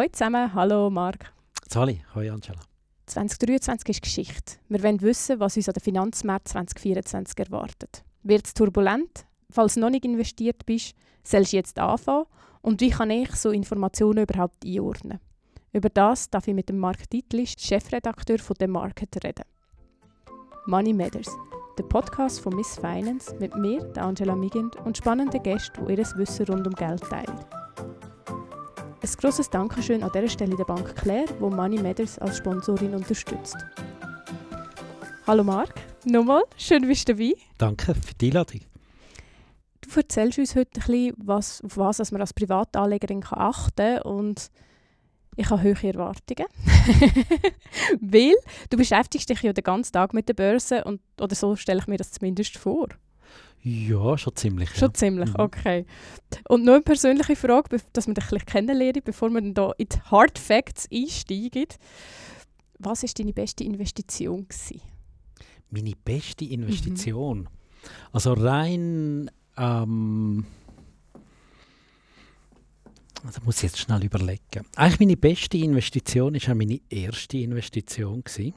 Hallo zusammen, hallo Marc. Sali, hallo Angela. 2023 ist Geschichte. Wir wollen wissen, was uns an den Finanzmarkt 2024 erwartet. Wird es turbulent? Falls du noch nicht investiert bist, sollst du jetzt anfangen. Und wie kann ich so Informationen überhaupt einordnen? Über das darf ich mit dem Marc Dietlist, Chefredakteur von The Market, reden. Money Matters, der Podcast von Miss Finance mit mir, der Angela Migend, und spannenden Gästen, die ihr Wissen rund um Geld teilen. Ein grosses Dankeschön an dieser Stelle der Bank Claire, die Money Matters als Sponsorin unterstützt. Hallo Marc, nochmal, schön bist du dabei. Danke für die Einladung. Du erzählst uns heute ein bisschen, was, auf was man als Privatanlegerin kann achten kann und ich habe hohe Erwartungen. Weil du beschäftigst dich ja den ganzen Tag mit der Börse und, oder so stelle ich mir das zumindest vor. Ja, schon ziemlich. Schon ja. ziemlich, Mhm. okay. Und noch eine persönliche Frage, dass wir dich ein bisschen kennenlernen, bevor wir dann da in die Hard Facts einsteigen. Was war deine beste Investition? Gewesen? Meine beste Mhm. Investition. Also rein. Ähm, da muss ich jetzt schnell überlegen. Eigentlich meine beste Investition ist auch meine erste Investition. Gewesen.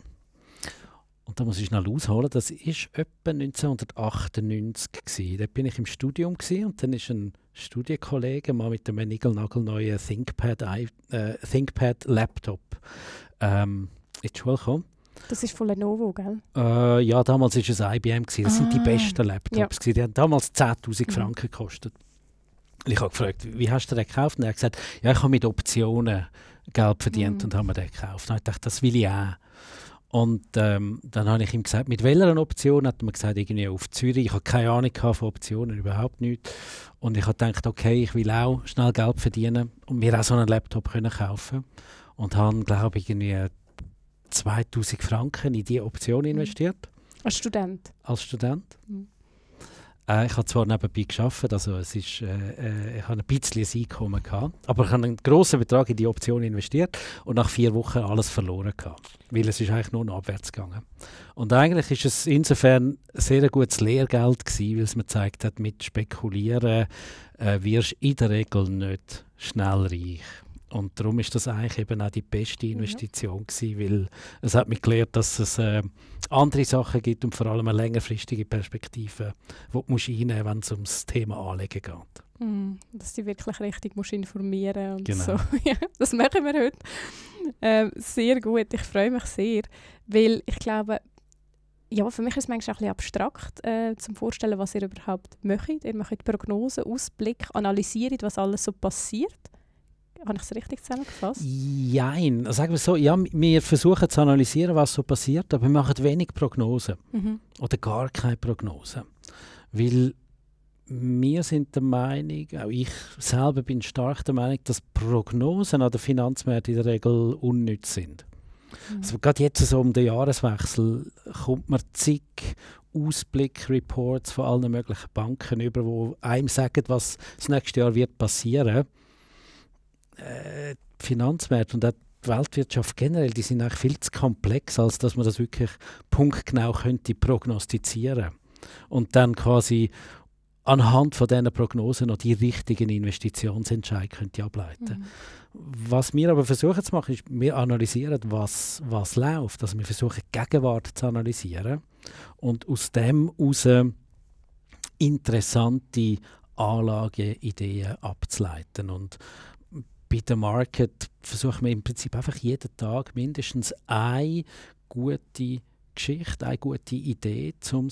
Und da muss ich schnell ausholen. Das war etwa 1998. Gewesen. Da bin ich im Studium gewesen, und dann ist ein Studienkollege mal mit einem niegelnagelneuen ThinkPad, i- äh, ThinkPad Laptop ähm, in die Schule gekommen. Das ist von Lenovo, gell? Äh, ja, damals war es IBM. Gewesen. Das sind die Ah. besten Laptops. gewesen. Die haben damals 10'000 Mhm. Franken gekostet. Ich habe gefragt, wie hast du den gekauft? Und er hat gesagt, ja, ich habe mit Optionen Geld verdient Mhm. und habe mir den gekauft. Und ich dachte, das will ich auch. Und ähm, dann habe ich ihm gesagt, mit welcher Option? Hat mir gesagt, irgendwie auf Zürich. Ich habe keine Ahnung von Optionen, überhaupt nicht. Und ich habe gedacht, okay, ich will auch schnell Geld verdienen und mir auch so einen Laptop können kaufen. Und habe, glaube ich, irgendwie 2000 Franken in diese Option investiert Als Student. als Student. Mhm. Äh, ich habe zwar nebenbei geschafft, also es ist, äh, äh, ich habe ein bisschen ein Einkommen gehabt, aber ich habe einen grossen Betrag in die Option investiert und nach vier Wochen alles verloren gehabt, weil es ist eigentlich nur noch abwärts gegangen. Und eigentlich ist es insofern ein sehr gutes Lehrgeld gewesen, weil es mir gezeigt hat, mit Spekulieren äh, wirst in der Regel nicht schnell reich. Und darum ist das eigentlich eben auch die beste Ja. Investition gewesen, weil es hat mich gelehrt, dass es äh, andere Sachen gibt und vor allem eine längerfristige Perspektive, die du musst einnehmen musst, wenn es ums Thema Anlegen geht. Mhm. Dass du dich wirklich richtig musst informieren und Genau. so. ja, das machen wir heute. Ähm, sehr gut, ich freue mich sehr, weil ich glaube, ja, für mich ist es manchmal auch ein bisschen abstrakt, äh, zum Vorstellen, was ihr überhaupt möchtet. Ihr macht Prognosen, Ausblick, analysiert, was alles so passiert. Habe ich es richtig zusammengefasst? Jein, sagen wir so, ja, wir versuchen zu analysieren, was so passiert, aber wir machen wenig Prognosen Mhm. oder gar keine Prognosen. Weil wir sind der Meinung, auch ich selber bin stark der Meinung, dass Prognosen an den Finanzmärkten in der Regel unnütz sind. Mhm. Also gerade jetzt so um den Jahreswechsel kommt man zig Ausblick-Reports von allen möglichen Banken über, wo einem sagen, was das nächste Jahr wird passieren. Äh, die Finanzmärkte und auch die Weltwirtschaft generell, die sind eigentlich viel zu komplex, als dass man das wirklich punktgenau könnte prognostizieren und dann quasi anhand von diesen Prognosen noch die richtigen Investitionsentscheidungen könnte ableiten. Mhm. Was wir aber versuchen zu machen, ist, wir analysieren, was, was läuft. Also wir versuchen, die Gegenwart zu analysieren und aus dem heraus interessante Anlageideen abzuleiten. Und bei der Market versuchen wir im Prinzip einfach jeden Tag mindestens eine gute Geschichte, eine gute Idee zum,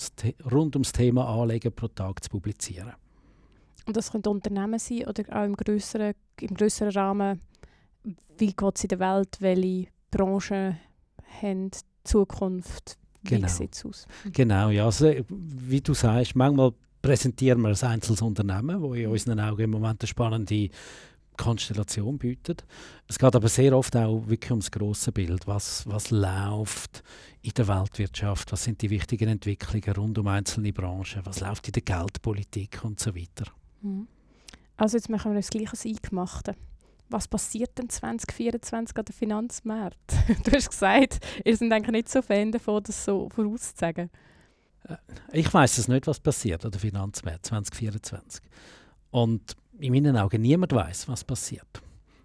rund ums Thema Anlegen pro Tag zu publizieren. Und das können Unternehmen sein oder auch im größeren, im größeren Rahmen. Wie geht es in der Welt? Welche Branchen haben Zukunft? Wie Genau. sieht es aus? Genau, ja. Also, wie du sagst, manchmal präsentieren wir ein einzelnes Unternehmen, das in unseren Augen im Moment eine spannende Konstellation bietet. Es geht aber sehr oft auch wirklich ums grosse Bild. Was, was läuft in der Weltwirtschaft? Was sind die wichtigen Entwicklungen rund um einzelne Branchen? Was läuft in der Geldpolitik und so weiter? Mhm. Also jetzt machen wir das gleiche Eingemachte. Was passiert denn 2024 an den Finanzmärkten? du hast gesagt, ihr seid eigentlich nicht so Fan davon, das so vorauszusagen. Ich weiß es nicht, was passiert an der Finanzmärkte 2024. Und in meinen Augen niemand weiß, was passiert.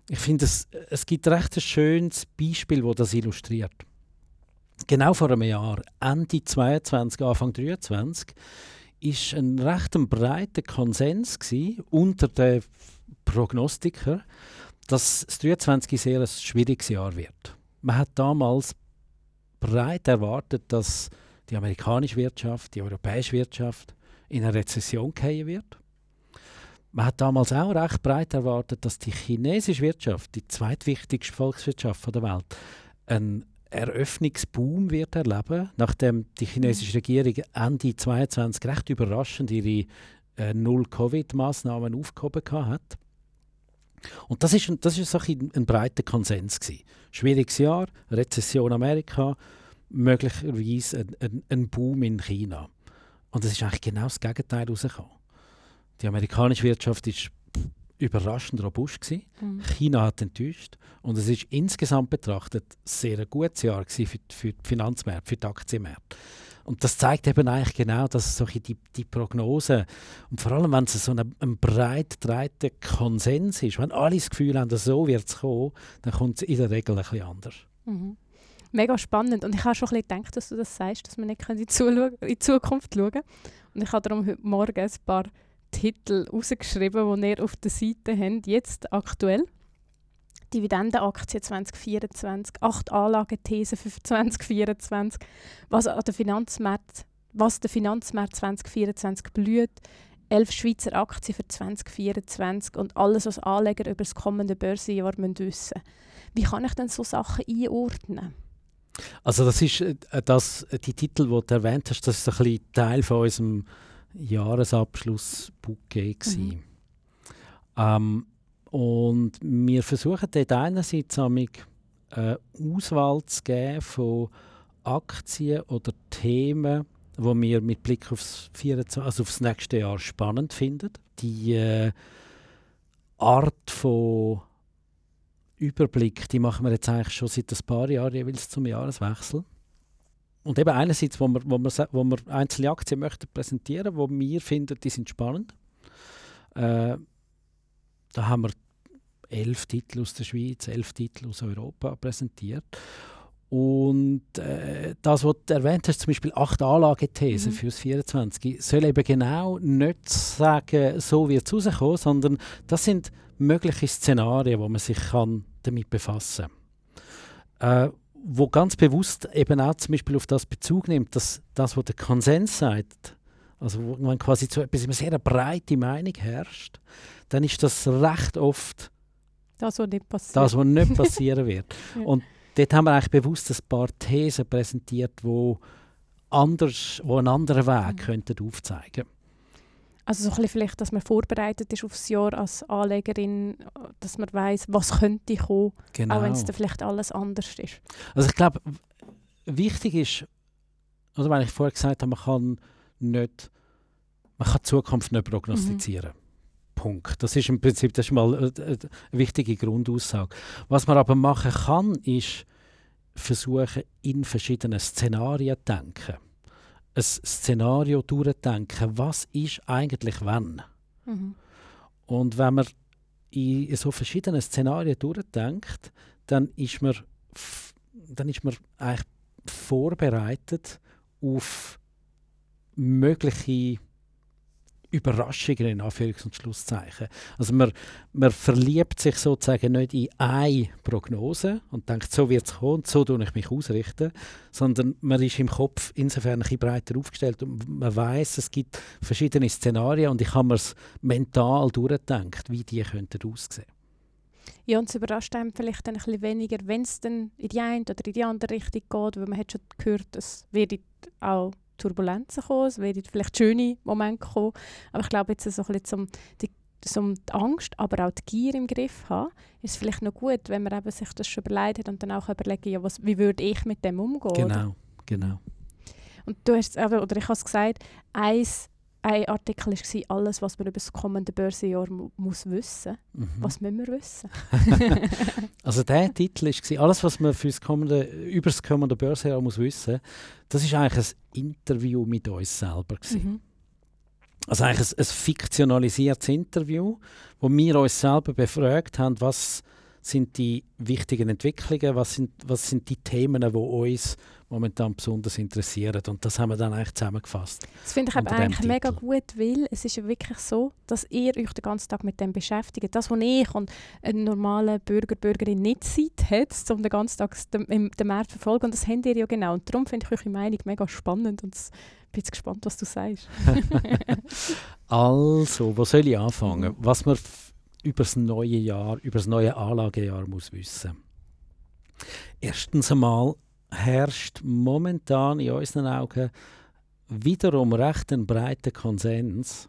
ich finde, es, es gibt recht ein schönes Beispiel, das das illustriert. Genau vor einem Jahr, Ende 22, Anfang 23, ist ein recht breiter Konsens unter den Prognostikern, dass das 23 sehr schwieriges Jahr wird. Man hat damals breit erwartet, dass die amerikanische Wirtschaft, die europäische Wirtschaft in eine Rezession gehen wird. Man hat damals auch recht breit erwartet, dass die chinesische Wirtschaft, die zweitwichtigste Volkswirtschaft der Welt, einen Eröffnungsboom wird erleben, nachdem die chinesische mhm. Regierung Ende 2022 recht überraschend ihre äh, Null-Covid-Maßnahmen aufgehoben hat. Und das ist, das ist ein, ein breiter Konsens. Gewesen. Schwieriges Jahr, Rezession Amerika, möglicherweise ein, ein, ein Boom in China. Und es ist eigentlich genau das Gegenteil herausgekommen. Die amerikanische Wirtschaft ist überraschend robust gewesen. Mhm. China hat enttäuscht und es ist insgesamt betrachtet sehr ein gutes Jahr für, für die Finanzmärkte, für die Aktienmärkte. Und das zeigt eben eigentlich genau, dass solche die, die Prognose und vor allem, wenn es so ein, ein breit getragener Konsens ist, wenn alle das Gefühl haben, dass so wird es kommen, dann kommt es in der Regel ein bisschen anders. Mhm. Mega spannend und ich habe schon ein bisschen gedacht, dass du das sagst, dass wir nicht in die Zukunft schauen können. Und ich habe darum heute Morgen ein paar Titel rausgeschrieben, die ihr auf der Seite habt, jetzt aktuell. Dividendenaktie 2024, acht Anlagethesen für 2024, was, an der Finanzmarkt, was der Finanzmarkt 2024 blüht, elf Schweizer Aktien für 2024 und alles, was Anleger über das kommende Börsenjahr wissen müssen. Wie kann ich denn so Sachen einordnen? Also das ist äh, das, die Titel, die du erwähnt hast, das ist ein bisschen Teil von unserem Jahresabschluss-Bouquet. Mhm. Ähm, und wir versuchen dort einerseits eine äh, Auswahl zu geben von Aktien oder Themen, die wir mit Blick aufs, 24, also aufs nächste Jahr spannend finden. Die äh, Art von Überblick, die machen wir jetzt eigentlich schon seit ein paar Jahren jeweils zum Jahreswechsel. Und eben einerseits, wo wir, wo wir, wo wir einzelne Aktien möchten präsentieren, wo wir finden, die sind spannend. Äh, da haben wir elf Titel aus der Schweiz, elf Titel aus Europa präsentiert. Und äh, das, was du erwähnt hast, zum Beispiel acht Anlagethesen mhm. fürs 24, soll eben genau nicht sagen, so wird es rauskommen, sondern das sind mögliche Szenarien, wo man sich kann damit befassen kann. Äh, wo ganz bewusst eben auch zum Beispiel auf das Bezug nimmt, dass das, was der Konsens sagt, also wo man quasi zu etwas eine sehr breite Meinung herrscht, dann ist das recht oft das, was nicht passiert, das, was nicht passieren wird. ja. Und dort haben wir eigentlich bewusst ein paar Thesen präsentiert, wo anders, wo einen anderen Weg mhm. könnten aufzeigen also so ein bisschen vielleicht, dass man vorbereitet ist aufs Jahr als Anlegerin, dass man weiß, was könnte kommen, genau. auch wenn es dann vielleicht alles anders ist. Also ich glaube, wichtig ist, oder weil ich vorher gesagt habe, man kann nicht, man kann die Zukunft nicht prognostizieren. Mhm. Punkt. Das ist im Prinzip das ist mal eine, eine wichtige Grundaussage. Was man aber machen kann, ist versuchen, in verschiedenen Szenarien zu denken ein Szenario durchdenken, was ist eigentlich wann. Mhm. Und wenn man in so verschiedenen Szenarien durchdenkt, dann ist man, dann ist man eigentlich vorbereitet auf mögliche Überraschungen in Anführungs- und Schlusszeichen. Also man, man verliebt sich sozusagen nicht in eine Prognose und denkt, so wird es kommen, so tue ich mich ausrichten, sondern man ist im Kopf insofern ein breiter aufgestellt und man weiß, es gibt verschiedene Szenarien und ich habe mir es mental durchgedacht, wie die könnten aussehen. Ja, und es überrascht einem vielleicht ein bisschen weniger, wenn es dann in die eine oder in die andere Richtung geht, weil man hat schon gehört, es wird auch Turbulenzen kommen, es werden vielleicht schöne Momente kommen, aber ich glaube, jetzt so ein bisschen zum, die, zum die Angst, aber auch die Gier im Griff haben, ist es vielleicht noch gut, wenn man eben sich das schon überlegt hat und dann auch überlegen, ja, was, wie würde ich mit dem umgehen? Genau, oder? genau. Und du hast, oder ich habe es gesagt, eins ein Artikel war alles, was man über das kommende Börsenjahr muss wissen muss. Mhm. Was müssen wir wissen? also der Titel war alles, was man für das kommende, über das kommende Börsenjahr muss wissen Das war eigentlich ein Interview mit uns selber. Mhm. Also eigentlich ein, ein fiktionalisiertes Interview, wo wir uns selber befragt haben, was sind die wichtigen Entwicklungen, was sind, was sind die Themen, die uns momentan besonders interessieren. Und das haben wir dann eigentlich zusammengefasst. Das finde ich eigentlich mega gut, weil es ist ja wirklich so, dass ihr euch den ganzen Tag mit dem beschäftigt. Das, was ich und ein normaler Bürger, Bürgerin nicht Zeit hat, um den ganzen Tag den, den Markt zu verfolgen. Und das habt ihr ja genau. Und darum finde ich eure Meinung mega spannend und bin jetzt gespannt, was du sagst. also, wo soll ich anfangen? Was man über das neue Jahr, über das neue Anlagejahr muss wissen. Erstens einmal herrscht momentan in unseren Augen wiederum recht ein breiter Konsens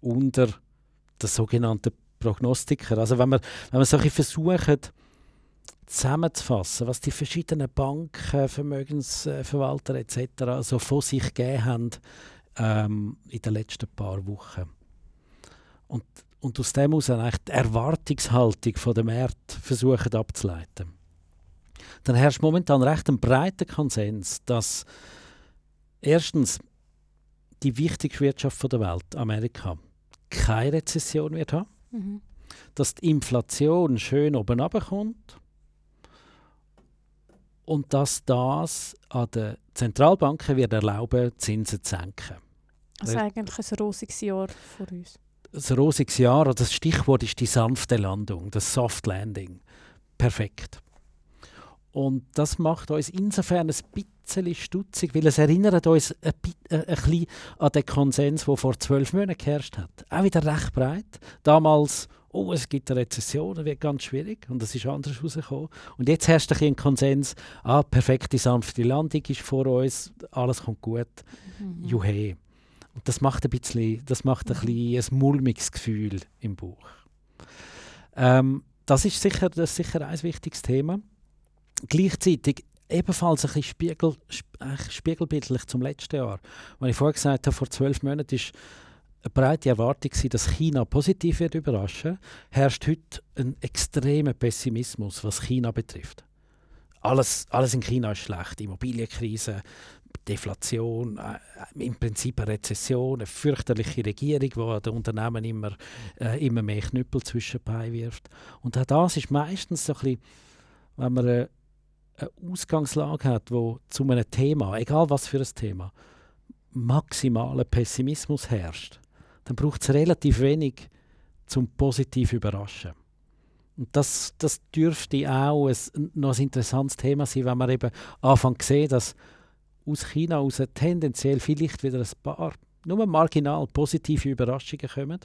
unter den sogenannten Prognostiker. Also wenn wir, wenn wir solche versuchen zusammenzufassen, was die verschiedenen Banken, Vermögensverwalter etc. so von sich gegeben haben ähm, in den letzten paar Wochen. Und und aus dem heraus eigentlich die Erwartungshaltung von der Märkte versuchen abzuleiten. Dann herrscht momentan recht ein breiter Konsens, dass erstens die wichtigste Wirtschaft der Welt, Amerika, keine Rezession wird haben, mhm. dass die Inflation schön oben runterkommt und dass das an den Zentralbanken wird erlauben, Zinsen zu senken. Also eigentlich ein rosiges Jahr vor uns das rosiges Jahr, oder das Stichwort ist die sanfte Landung, das Soft Landing. Perfekt. Und das macht uns insofern ein bisschen stutzig, weil es erinnert uns ein, ein, ein bisschen an den Konsens, der vor zwölf Monaten geherrscht hat. Auch wieder recht breit. Damals, oh, es gibt eine Rezession, das wird ganz schwierig. Und das ist anders rausgekommen. Und jetzt herrscht ein, ein Konsens, ah, perfekte, sanfte Landung ist vor uns, alles kommt gut. Mhm. Juhe. Und das macht ein bisschen, das macht ein, bisschen ein mulmiges Gefühl im Buch. Ähm, das ist sicher, das ist sicher ein wichtiges Thema. Gleichzeitig ebenfalls ein bisschen spiegel, spiegelbildlich zum letzten Jahr. Wenn ich vorher gesagt habe, vor zwölf Monaten ist eine breite Erwartung dass China positiv wird überraschen, herrscht heute ein extremer Pessimismus, was China betrifft. Alles, alles in China ist schlecht. Immobilienkrise, Deflation, äh, im Prinzip eine Rezession, eine fürchterliche Regierung, die den Unternehmen immer, äh, immer mehr Knüppel zwischenbei wirft. Und auch das ist meistens so ein bisschen, wenn man eine, eine Ausgangslage hat, wo zu einem Thema, egal was für ein Thema, maximaler Pessimismus herrscht, dann braucht es relativ wenig zum positiv überraschen. Und das, das dürfte auch ein, noch ein interessantes Thema sein, wenn man eben anfängt zu sehen, dass aus China aus tendenziell vielleicht wieder ein paar, nur marginal positive Überraschungen kommen,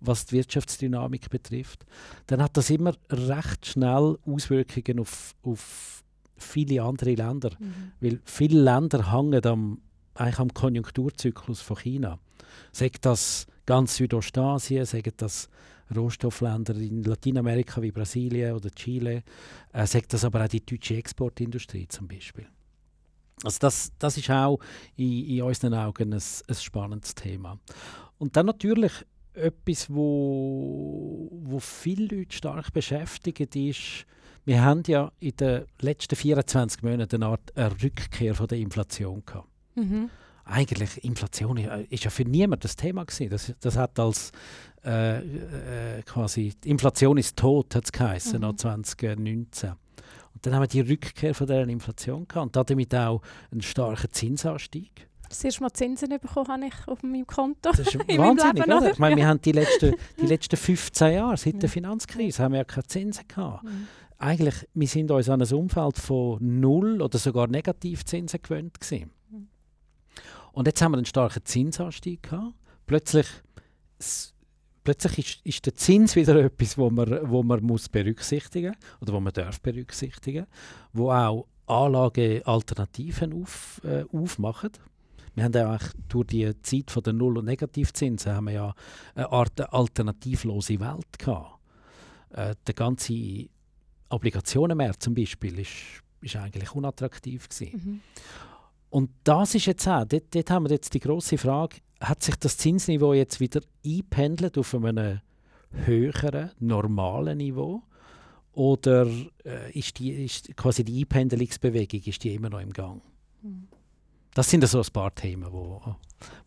was die Wirtschaftsdynamik betrifft, dann hat das immer recht schnell Auswirkungen auf, auf viele andere Länder. Mhm. Weil viele Länder hängen am, eigentlich am Konjunkturzyklus von China. Sagt das ganz Südostasien, sagen das Rohstoffländer in Lateinamerika wie Brasilien oder Chile, äh, sagt das aber auch die deutsche Exportindustrie zum Beispiel. Also das, das ist auch in, in unseren Augen ein, ein spannendes Thema. Und dann natürlich etwas, wo, wo viele Leute stark beschäftigt, ist, wir haben ja in den letzten 24 Monaten eine Art eine Rückkehr von der Inflation gehabt. Mhm. Eigentlich, Inflation ist ja für niemand das Thema gewesen. Das, das hat als äh, äh, quasi, Inflation ist tot, hat es geheißen, mhm. 2019. Und dann haben wir die Rückkehr von der Inflation gehabt und damit auch einen starken Zinsanstieg. Das erste Mal Zinsen bekommen habe ich auf meinem Konto. Das ist wahnsinnig, oder? Ich meine, wir haben die letzten, die letzten 15 Jahre, seit ja. der Finanzkrise, haben wir ja keine Zinsen gehabt. Mhm. Eigentlich, wir sind uns an ein Umfeld von Null oder sogar Negativzinsen gewöhnt gewesen. Mhm. Und jetzt haben wir einen starken Zinsanstieg gehabt. Plötzlich plötzlich ist, ist, der Zins wieder etwas, wo man, wo man muss berücksichtigen oder wo man darf berücksichtigen, wo auch Anlagealternativen auf, äh, aufmachen. Wir haben ja durch die Zeit von der Null- und Negativzinsen haben wir ja eine Art alternativlose Welt gehabt. Äh, der ganze Obligationenmarkt zum Beispiel ist, ist eigentlich unattraktiv gewesen. Mhm. Und das ist jetzt auch, dort, dort haben wir jetzt die große Frage, hat sich das Zinsniveau jetzt wieder eingependelt auf einem höheren, normalen Niveau? Oder äh, ist, die, ist quasi die Einpendelungsbewegung ist die immer noch im Gang? Mhm. Das sind so ein paar Themen, wo,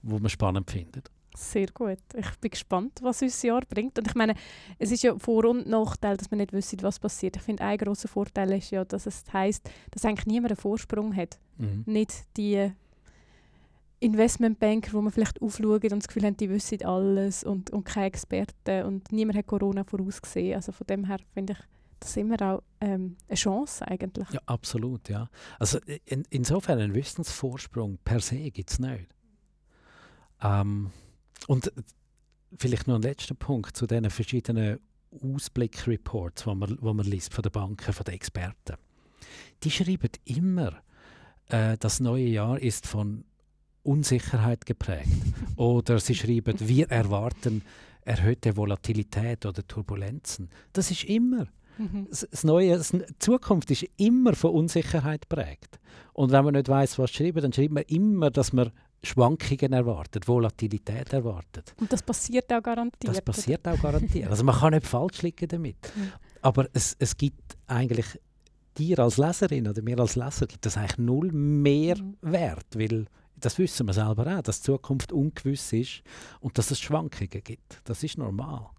wo man spannend findet. Sehr gut. Ich bin gespannt, was uns das Jahr bringt. Und ich meine, es ist ja Vor- und Nachteil, dass man nicht wissen, was passiert. Ich finde, ein großer Vorteil ist ja, dass es heisst, dass eigentlich niemand einen Vorsprung hat. Mhm. Nicht die Investmentbanker, wo man vielleicht aufschauen und das Gefühl haben, die wissen alles und, und keine Experten und niemand hat Corona vorausgesehen. Also von dem her finde ich das immer auch ähm, eine Chance eigentlich. Ja, absolut, ja. Also in, insofern einen Wissensvorsprung per se gibt es nicht. Ähm, und vielleicht noch ein letzter Punkt zu diesen verschiedenen Ausblick-Reports, die man, wo man liest von den Banken, von den Experten. Die schreiben immer, äh, das neue Jahr ist von Unsicherheit geprägt. oder sie schreiben, wir erwarten erhöhte Volatilität oder Turbulenzen. Das ist immer. Mhm. Das Neue, das, die Zukunft ist immer von Unsicherheit geprägt. Und wenn man nicht weiß, was schreiben, dann schreibt man immer, dass man Schwankungen erwartet, Volatilität erwartet. Und das passiert auch garantiert. Das passiert auch garantiert. Also man kann nicht falsch liegen damit. Mhm. Aber es, es gibt eigentlich dir als Leserin oder mir als Leser gibt das eigentlich null mehr Mhm. Wert, weil das wissen wir selber auch, dass die Zukunft ungewiss ist und dass es Schwankungen gibt. Das ist normal.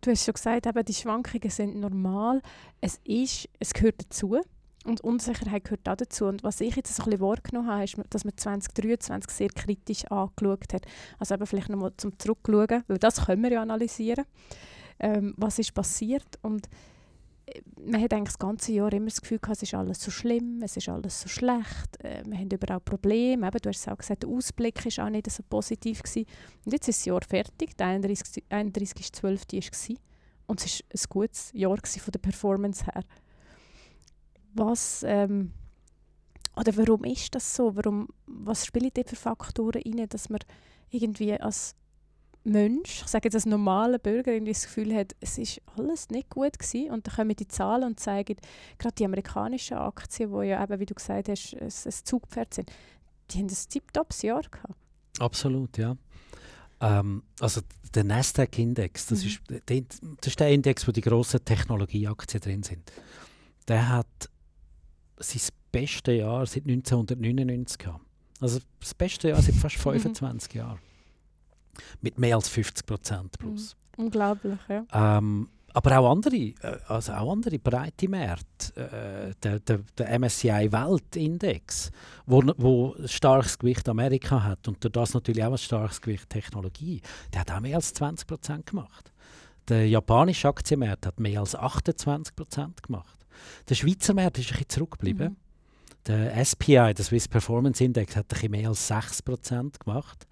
Du hast schon gesagt, eben, die Schwankungen sind normal. Es, ist, es gehört dazu. Und Unsicherheit gehört auch dazu. Und was ich jetzt ein bisschen wahrgenommen habe, ist, dass man 2023 sehr kritisch angeschaut hat. Also eben vielleicht nochmal zum Zurückschauen, weil das können wir ja analysieren. Ähm, was ist passiert? Und man hat eigentlich das ganze Jahr immer das Gefühl gehabt, es ist alles so schlimm, es ist alles so schlecht, äh, wir haben überall Probleme. Eben, du hast es auch gesagt, der Ausblick war auch nicht so positiv. Gewesen. Und jetzt ist das Jahr fertig, der 31. 31.12. war und es war ein gutes Jahr von der Performance her. Was, ähm, oder warum ist das so? Warum, was spielen dort für Faktoren rein, dass man irgendwie als Mensch, ich sage jetzt als normaler Bürger, irgendwie das Gefühl hat, es ist alles nicht gut gewesen. Und dann kommen die Zahlen und zeigen, gerade die amerikanischen Aktien, die ja eben, wie du gesagt hast, ein, ein Zugpferd sind, die haben ein tiptops Jahr gehabt. Absolut, ja. Ähm, also der Nasdaq-Index, das, Mhm. ist, der, das ist der Index, wo die grossen Technologieaktien drin sind. Der hat sein bestes Jahr seit 1999 gehabt. Also das beste Jahr seit fast 25 Jahren. Mit mehr als 50 Prozent plus. Unglaublich, ja. Ähm, aber auch andere, äh, also auch andere breite Märkte. Äh, der, der, der MSCI Weltindex, wo, wo ein starkes Gewicht Amerika hat und durch das natürlich auch ein starkes Gewicht Technologie, der hat auch mehr als 20 Prozent gemacht. Der japanische Aktienmarkt hat mehr als 28 Prozent gemacht. Der Schweizer Markt ist ein bisschen zurückgeblieben. Mhm. Der SPI, der Swiss Performance Index, hat ein bisschen mehr als 6 Prozent gemacht.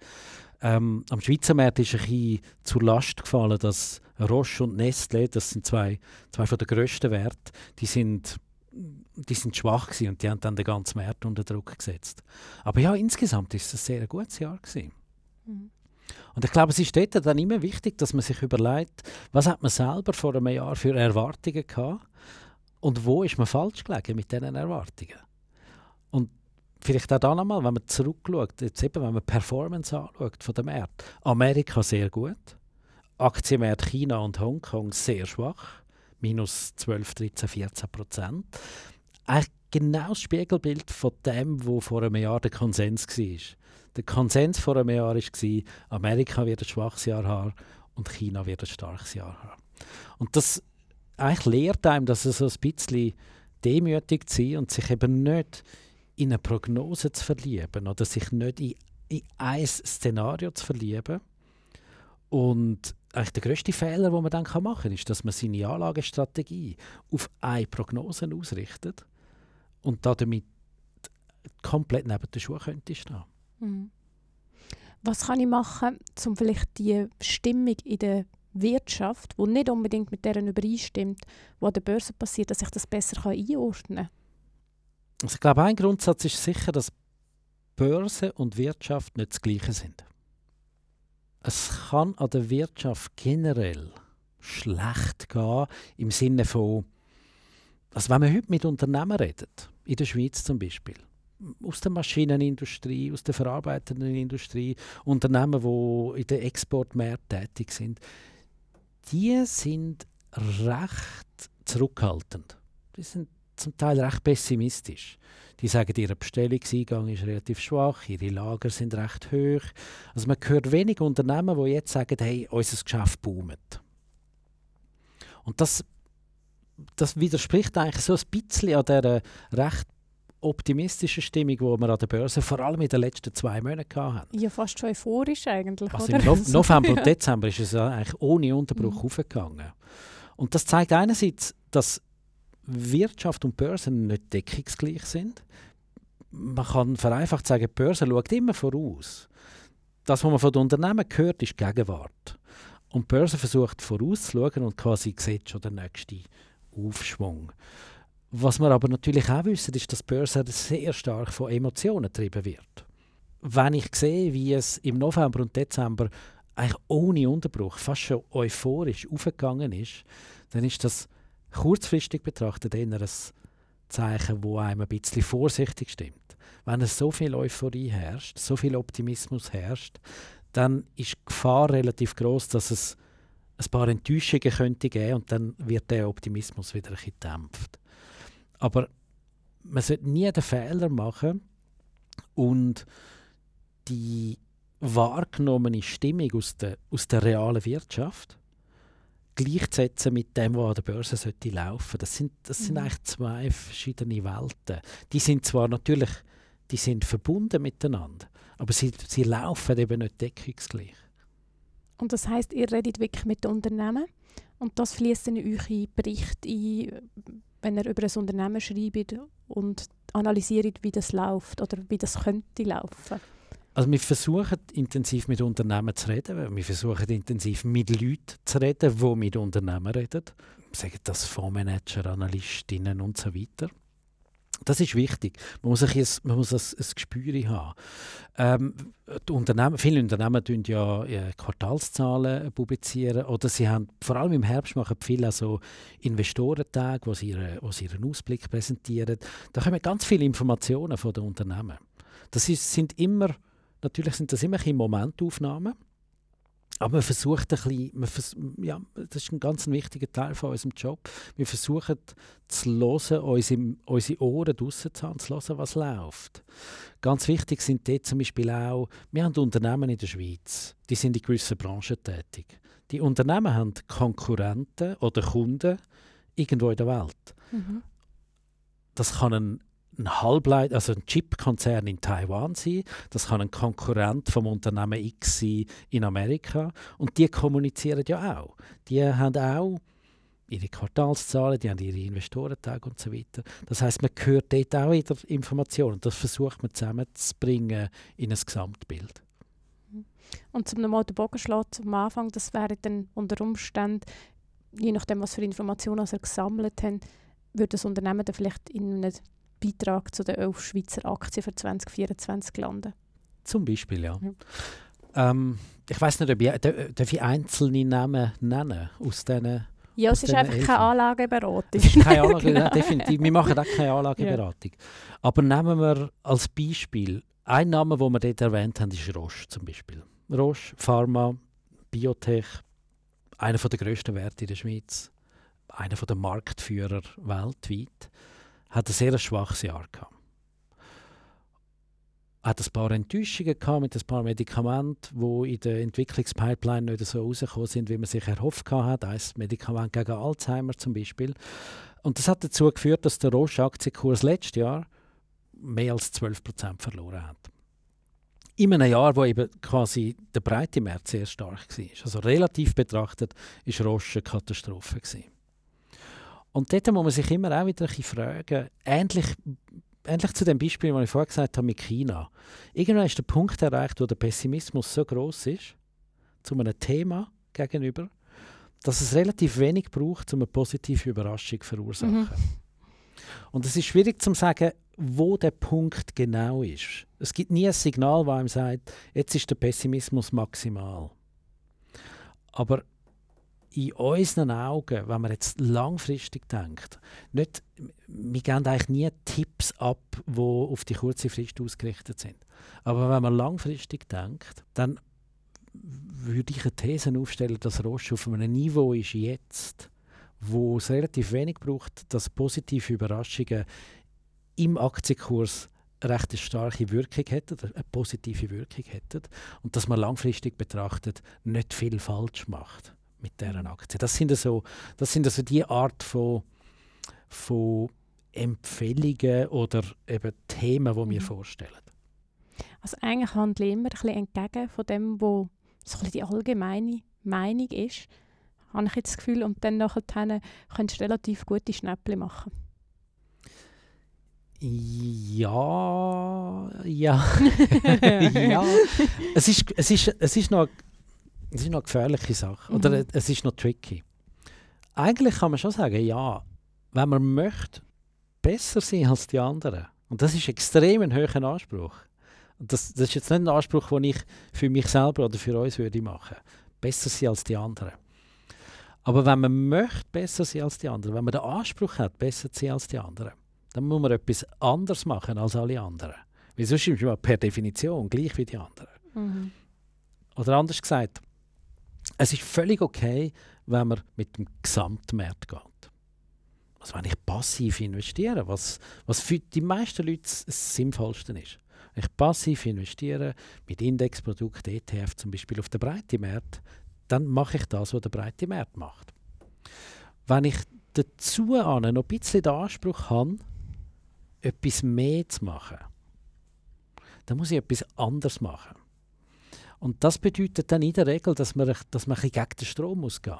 Ähm, am Schweizer Markt ist ein bisschen zur Last gefallen, dass Roche und Nestle, das sind zwei, zwei von den grössten Werte, die sind, die sind schwach gewesen und die haben dann den ganzen Markt unter Druck gesetzt. Aber ja, insgesamt ist es ein sehr gutes Jahr gewesen. Mhm. Und ich glaube, es ist dort dann immer wichtig, dass man sich überlegt, was hat man selber vor einem Jahr für Erwartungen gehabt und wo ist man falsch gelegen mit diesen Erwartungen. Und vielleicht auch da nochmal, wenn man zurückschaut, jetzt eben, wenn man Performance anschaut von dem Markt. Amerika sehr gut, Aktienmarkt China und Hongkong sehr schwach, minus 12, 13, 14 Prozent. Eigentlich genau das Spiegelbild von dem, wo vor einem Jahr der Konsens war. Der Konsens vor einem Jahr war, Amerika wird ein schwaches Jahr haben und China wird ein starkes Jahr haben. Und das eigentlich lehrt einem, dass es so ein bisschen demütig zu sein und sich eben nicht in eine Prognose zu verlieben oder sich nicht in, in ein Szenario zu verlieben. Und eigentlich der grösste Fehler, den man dann machen kann, ist, dass man seine Anlagestrategie auf eine Prognose ausrichtet und damit komplett neben den Schuhen könnte stehen. Mhm. Was kann ich machen, um vielleicht die Stimmung in der Wirtschaft, die nicht unbedingt mit deren übereinstimmt, was an der Börse passiert, dass ich das besser einordnen kann? Also ich glaube, ein Grundsatz ist sicher, dass Börse und Wirtschaft nicht das Gleiche sind. Es kann an der Wirtschaft generell schlecht gehen, im Sinne von, also wenn man heute mit Unternehmen redet, in der Schweiz zum Beispiel, aus der Maschinenindustrie, aus der verarbeitenden Industrie, Unternehmen, die in den Exportmärkten tätig sind, die sind recht zurückhaltend. Die sind zum Teil recht pessimistisch. Die sagen, ihr Bestellungseingang ist relativ schwach, ihre Lager sind recht hoch. Also man hört wenig Unternehmen, die jetzt sagen, hey, unser Geschäft boomt. Und das, das widerspricht eigentlich so ein bisschen an dieser recht optimistischen Stimmung, die wir an der Börse vor allem in den letzten zwei Monaten hatten. Ja, fast schon euphorisch eigentlich, also? Im no November und Dezember ist es eigentlich ohne Unterbruch mhm. aufgegangen. Und das zeigt einerseits, dass Wirtschaft und Börse nicht deckungsgleich sind. Man kann vereinfacht sagen, die Börse schaut immer voraus. Das, was man von den Unternehmen hört, ist Gegenwart. Und die Börse versucht vorauszuschauen und quasi sieht schon den nächsten Aufschwung. Was wir aber natürlich auch wissen, ist, dass die Börse sehr stark von Emotionen getrieben wird. Wenn ich sehe, wie es im November und Dezember eigentlich ohne Unterbruch fast schon euphorisch aufgegangen ist, dann ist das kurzfristig betrachtet eher ein Zeichen, wo einem ein bisschen vorsichtig stimmt. Wenn es so viel Euphorie herrscht, so viel Optimismus herrscht, dann ist die Gefahr relativ groß, dass es ein paar Enttäuschungen könnte geben und dann wird der Optimismus wieder ein bisschen gedämpft. Aber man sollte nie den Fehler machen und die wahrgenommene Stimmung aus der, aus der realen Wirtschaft gleichzusetzen mit dem, was an der Börse sollte laufen. Das sind, das sind mhm. eigentlich zwei verschiedene Welten. Die sind zwar natürlich, die sind verbunden miteinander, aber sie, sie laufen eben nicht deckungsgleich. Und das heißt, ihr redet wirklich mit den Unternehmen und das fließt in eure Berichte ein, wenn ihr über ein Unternehmen schreibt und analysiert, wie das läuft oder wie das könnte laufen. Also wir versuchen intensiv mit Unternehmen zu reden. Wir versuchen intensiv mit Leuten zu reden, die mit Unternehmen reden. Sagen das Fondsmanager, Analystinnen und so weiter. Das ist wichtig. Man muss, ein, man muss ein, ein Gespür haben. Ähm, Unternehmen, viele Unternehmen publizieren ja äh, Quartalszahlen publizieren oder sie haben, vor allem im Herbst machen viele also Investorentage, wo sie, ihre, wo sie ihren Ausblick präsentieren. Da kommen ganz viele Informationen von den Unternehmen. Das ist, sind immer Natürlich sind das immer ein Momentaufnahmen. Aber man versucht ein bisschen, man vers ja, das ist ein ganz wichtiger Teil von unserem Job. Wir versuchen zu hören, unsere, unsere Ohren draussen zu haben, zu hören, was läuft. Ganz wichtig sind dort zum Beispiel auch, wir haben Unternehmen in der Schweiz, die sind in gewissen Branchen tätig. Die Unternehmen haben Konkurrenten oder Kunden irgendwo in der Welt. Mhm. Das kann ein ein Halbleit, also ein Chip-Konzern in Taiwan sein, das kann ein Konkurrent vom Unternehmen X sein in Amerika und die kommunizieren ja auch. Die haben auch ihre Quartalszahlen, die haben ihre Investorentage und so weiter. Das heißt, man hört dort auch wieder Informationen und das versucht man zusammenzubringen in ein Gesamtbild. Und zum nochmal den Bogen am Anfang, das wäre dann unter Umständen, je nachdem, was für Informationen sie gesammelt haben, würde das Unternehmen dann vielleicht in einem Beitrag zu den elf Schweizer Aktien für 2024 landen. Zum Beispiel, ja. ja. Ähm, ich weiß nicht, ob ich, darf ich einzelne Namen nennen aus diesen ja, es ist einfach Elfen. keine Anlageberatung. Es ist keine Anlage, genau. definitiv. Wir machen auch keine Anlageberatung. Ja. Aber nehmen wir als Beispiel, ein Name, den wir dort erwähnt haben, ist Roche zum Beispiel. Roche, Pharma, Biotech, einer der grössten Werte in der Schweiz, einer der Marktführer weltweit hat ein sehr schwaches Jahr gehabt. Hat ein paar Enttäuschungen gehabt mit ein paar Medikamenten, die in der Entwicklungspipeline nicht so rausgekommen sind, wie man sich erhofft hat. Ein Medikament gegen Alzheimer zum Beispiel. Und das hat dazu geführt, dass der Roche-Aktienkurs letztes Jahr mehr als 12% verloren hat. In einem Jahr, wo eben quasi der breite März sehr stark war. Also relativ betrachtet war Roche eine Katastrophe. Gewesen. Und dort muss man sich immer auch wieder ein fragen, ähnlich, ähnlich zu dem Beispiel, das ich vorher gesagt habe mit China. Irgendwann ist der Punkt erreicht, wo der Pessimismus so groß ist, zu einem Thema gegenüber, dass es relativ wenig braucht, um eine positive Überraschung zu verursachen. Mhm. Und es ist schwierig zu sagen, wo der Punkt genau ist. Es gibt nie ein Signal, das einem sagt, jetzt ist der Pessimismus maximal. Aber in unseren Augen, wenn man jetzt langfristig denkt, nicht, wir geben eigentlich nie Tipps ab, die auf die kurze Frist ausgerichtet sind. Aber wenn man langfristig denkt, dann würde ich eine These aufstellen, dass Roche auf einem Niveau ist jetzt, wo es relativ wenig braucht, dass positive Überraschungen im Aktienkurs recht starke Wirkung hätten, eine positive Wirkung hätten und dass man langfristig betrachtet nicht viel falsch macht mit deren Aktie. Das sind so, das sind also die Art von, von Empfehlungen oder eben Themen, die wir mhm. vorstellen. Also eigentlich handle ich immer ein bisschen entgegen von dem, was so die allgemeine Meinung ist, habe ich jetzt das Gefühl. Und dann nachher kannst du relativ gute Schnäppchen machen. Ja, ja. ja. Es ist, es, ist, es, ist noch, es ist noch eine gefährliche Sache. Oder mhm. es ist noch tricky. Eigentlich kann man schon sagen, ja, wenn man möchte, besser sein als die anderen. Und das ist extrem ein hoher Anspruch. Und das, das ist jetzt nicht ein Anspruch, den ich für mich selber oder für uns würde machen. Besser sein als die anderen. Aber wenn man möchte, besser sein als die anderen, wenn man den Anspruch hat, besser zu sein als die anderen, dann muss man etwas anderes machen als alle anderen. Weil sonst ist man per Definition gleich wie die anderen. Mhm. Oder anders gesagt, es ist völlig okay, wenn man mit dem Gesamtmarkt geht. Also wenn ich passiv investiere, was, was für die meisten Leute das Sinnvollste ist. Wenn ich passiv investiere, mit Indexprodukten, ETF zum Beispiel auf der breiten Markt, dann mache ich das, was der breite Markt macht. Wenn ich dazu noch ein bisschen den Anspruch habe, etwas mehr zu machen, dann muss ich etwas anderes machen. Und das bedeutet dann in der Regel, dass man, dass man ein bisschen gegen den Strom muss gehen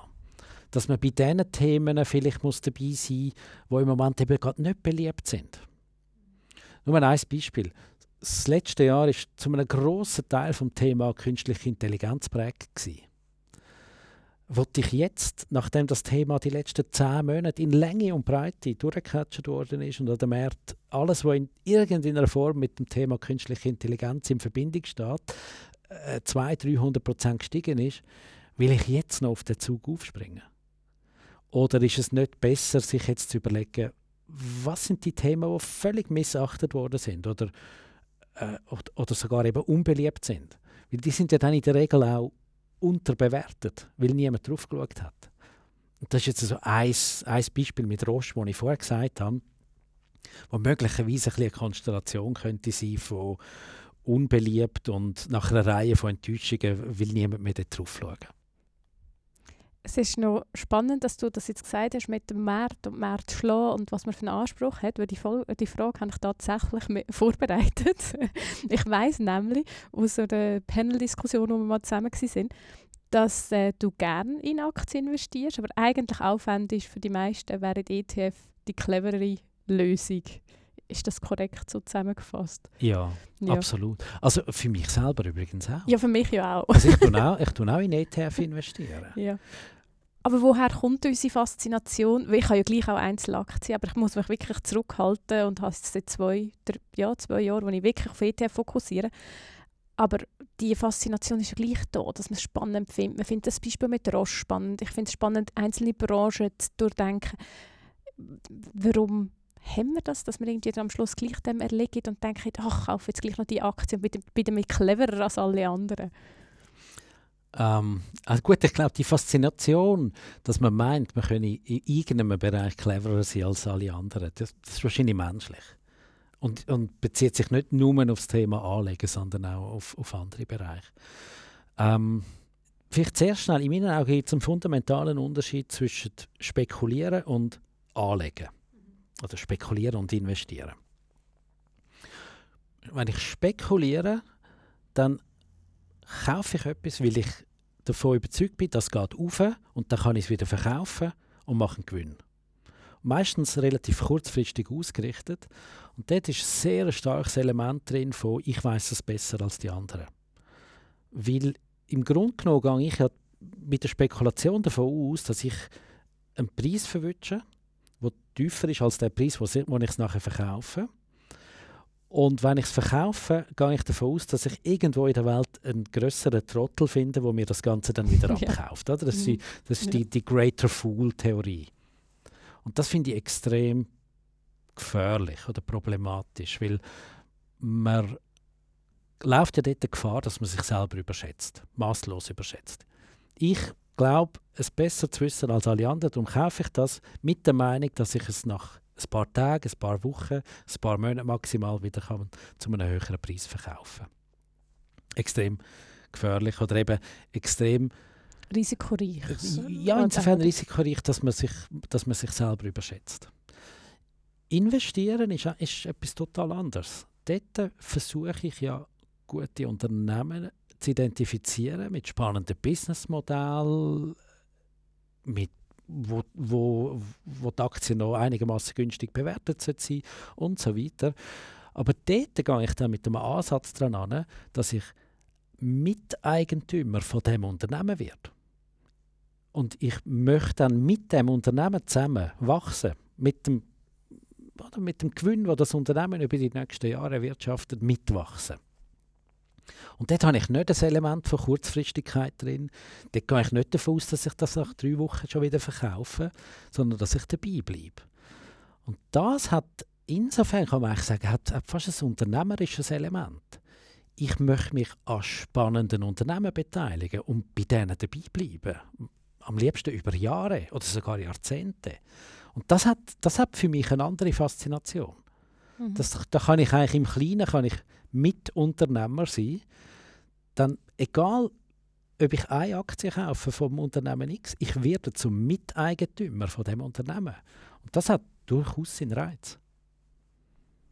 Dass man bei diesen Themen vielleicht muss dabei sein muss, die im Moment eben gerade nicht beliebt sind. Nur ein Beispiel. Das letzte Jahr war zu einem grossen Teil vom Thema künstliche Intelligenz prägt wollte ich jetzt, nachdem das Thema die letzten zehn Monate in Länge und Breite durchgecatcht worden ist und an dem Markt alles, was in irgendeiner Form mit dem Thema künstliche Intelligenz in Verbindung steht, äh, 200, 300 Prozent gestiegen ist, will ich jetzt noch auf den Zug aufspringen? Oder ist es nicht besser, sich jetzt zu überlegen, was sind die Themen, die völlig missachtet worden sind oder, äh, oder sogar eben unbeliebt sind? Weil die sind ja dann in der Regel auch unterbewertet, weil niemand drauf geschaut hat. Und das ist jetzt so ein, ein Beispiel mit Roche, das ich vorher gesagt habe, wo möglicherweise ein eine Konstellation könnte sein von unbeliebt und nach einer Reihe von Enttäuschungen will niemand mehr drauf schauen. Es ist noch spannend, dass du das jetzt gesagt hast mit dem Markt und Markt schlagen und was man für einen Anspruch hat, weil die, Vol die Frage habe ich tatsächlich vorbereitet. ich weiß nämlich aus einer Panel-Diskussion, wo wir mal zusammen waren, dass äh, du gerne in Aktien investierst, aber eigentlich aufwendig für die meisten wäre ETF die clevere Lösung. Ist das korrekt so zusammengefasst? Ja, ja, absolut. Also für mich selber übrigens auch. Ja, für mich ja auch. also ich tue auch, ich tue auch in ETF investieren. Ja. Aber woher kommt unsere Faszination? Ich habe ja gleich auch Einzelaktien, aber ich muss mich wirklich zurückhalten und habe jetzt seit zwei, drei, ja, zwei Jahren, wo ich wirklich auf ETF fokussiere. Aber die Faszination ist ja gleich da, dass man es spannend findet. Man findet das Beispiel mit Roche spannend. Ich finde es spannend, einzelne Branchen zu durchdenken. Warum haben wir das, dass wir irgendwie am Schluss gleich dem erlegen und denken, ach, kaufe jetzt gleich noch die Aktie und bin, bin damit cleverer als alle anderen? Ähm, also gut, ich glaube, die Faszination, dass man meint, man könne in irgendeinem Bereich cleverer sein als alle anderen, das, das ist wahrscheinlich menschlich. Und, und, bezieht sich nicht nur auf das Thema Anlegen, sondern auch auf, auf andere Bereiche. Ähm, vielleicht sehr schnell, in meinen Augen gibt es einen fundamentalen Unterschied zwischen Spekulieren und Anlegen. Oder spekulieren und investieren. Wenn ich spekuliere, dann kaufe ich etwas, weil ich davon überzeugt bin, das geht auf und dann kann ich es wieder verkaufen und mache einen Gewinn. Meistens relativ kurzfristig ausgerichtet. Und dort ist ein sehr starkes Element drin von «Ich weiß es besser als die anderen». Weil im Grunde genommen gehe ich mit der Spekulation davon aus, dass ich einen Preis verwünsche, der tiefer ist als der Preis, wo ich es nachher verkaufe. Und wenn ich es verkaufe, gehe ich davon aus, dass ich irgendwo in der Welt einen größeren Trottel finde, wo mir das Ganze dann wieder abkauft. Oder? Das, ist, die, das ist die, die Greater Fool-Theorie. Und das finde ich extrem gefährlich oder problematisch, weil man läuft ja dort die Gefahr, dass man sich selber überschätzt, maßlos überschätzt. Ich glaube, es besser zu wissen als alle anderen. Darum kaufe ich das mit der Meinung, dass ich es nach ein paar Tagen, ein paar Wochen, ein paar Monaten maximal wieder kann zu einem höheren Preis verkaufen Extrem gefährlich oder eben extrem risikoreich. Ja, insofern risikoreich, dass man sich, dass man sich selber überschätzt. Investieren ist, ist etwas total anderes. Dort versuche ich ja, gute Unternehmen zu identifizieren mit spannenden Businessmodellen, mit wo, wo, wo die Aktie noch einigermaßen günstig bewertet sein und so weiter. Aber dort gehe ich dann mit dem Ansatz daran an, dass ich Miteigentümer von dem Unternehmen werde. Und ich möchte dann mit dem Unternehmen zusammen wachsen, mit dem, mit dem Gewinn, den das Unternehmen über die nächsten Jahre erwirtschaftet, mitwachsen. Und dort habe ich nicht das Element von Kurzfristigkeit drin. Dort gehe ich nicht davon aus, dass ich das nach drei Wochen schon wieder verkaufe, sondern dass ich dabei bleibe. Und das hat, insofern kann man eigentlich sagen, hat, hat fast ein unternehmerisches Element. Ich möchte mich an spannenden Unternehmen beteiligen und bei denen dabei bleiben am liebsten über Jahre oder sogar Jahrzehnte. Und das hat, das hat für mich eine andere Faszination. Mhm. Das, da kann ich eigentlich im Kleinen kann ich Mitunternehmer sein. Dann, egal, ob ich eine Aktie kaufe vom Unternehmen X, ich werde zum Miteigentümer von dem Unternehmen. Und das hat durchaus seinen Reiz.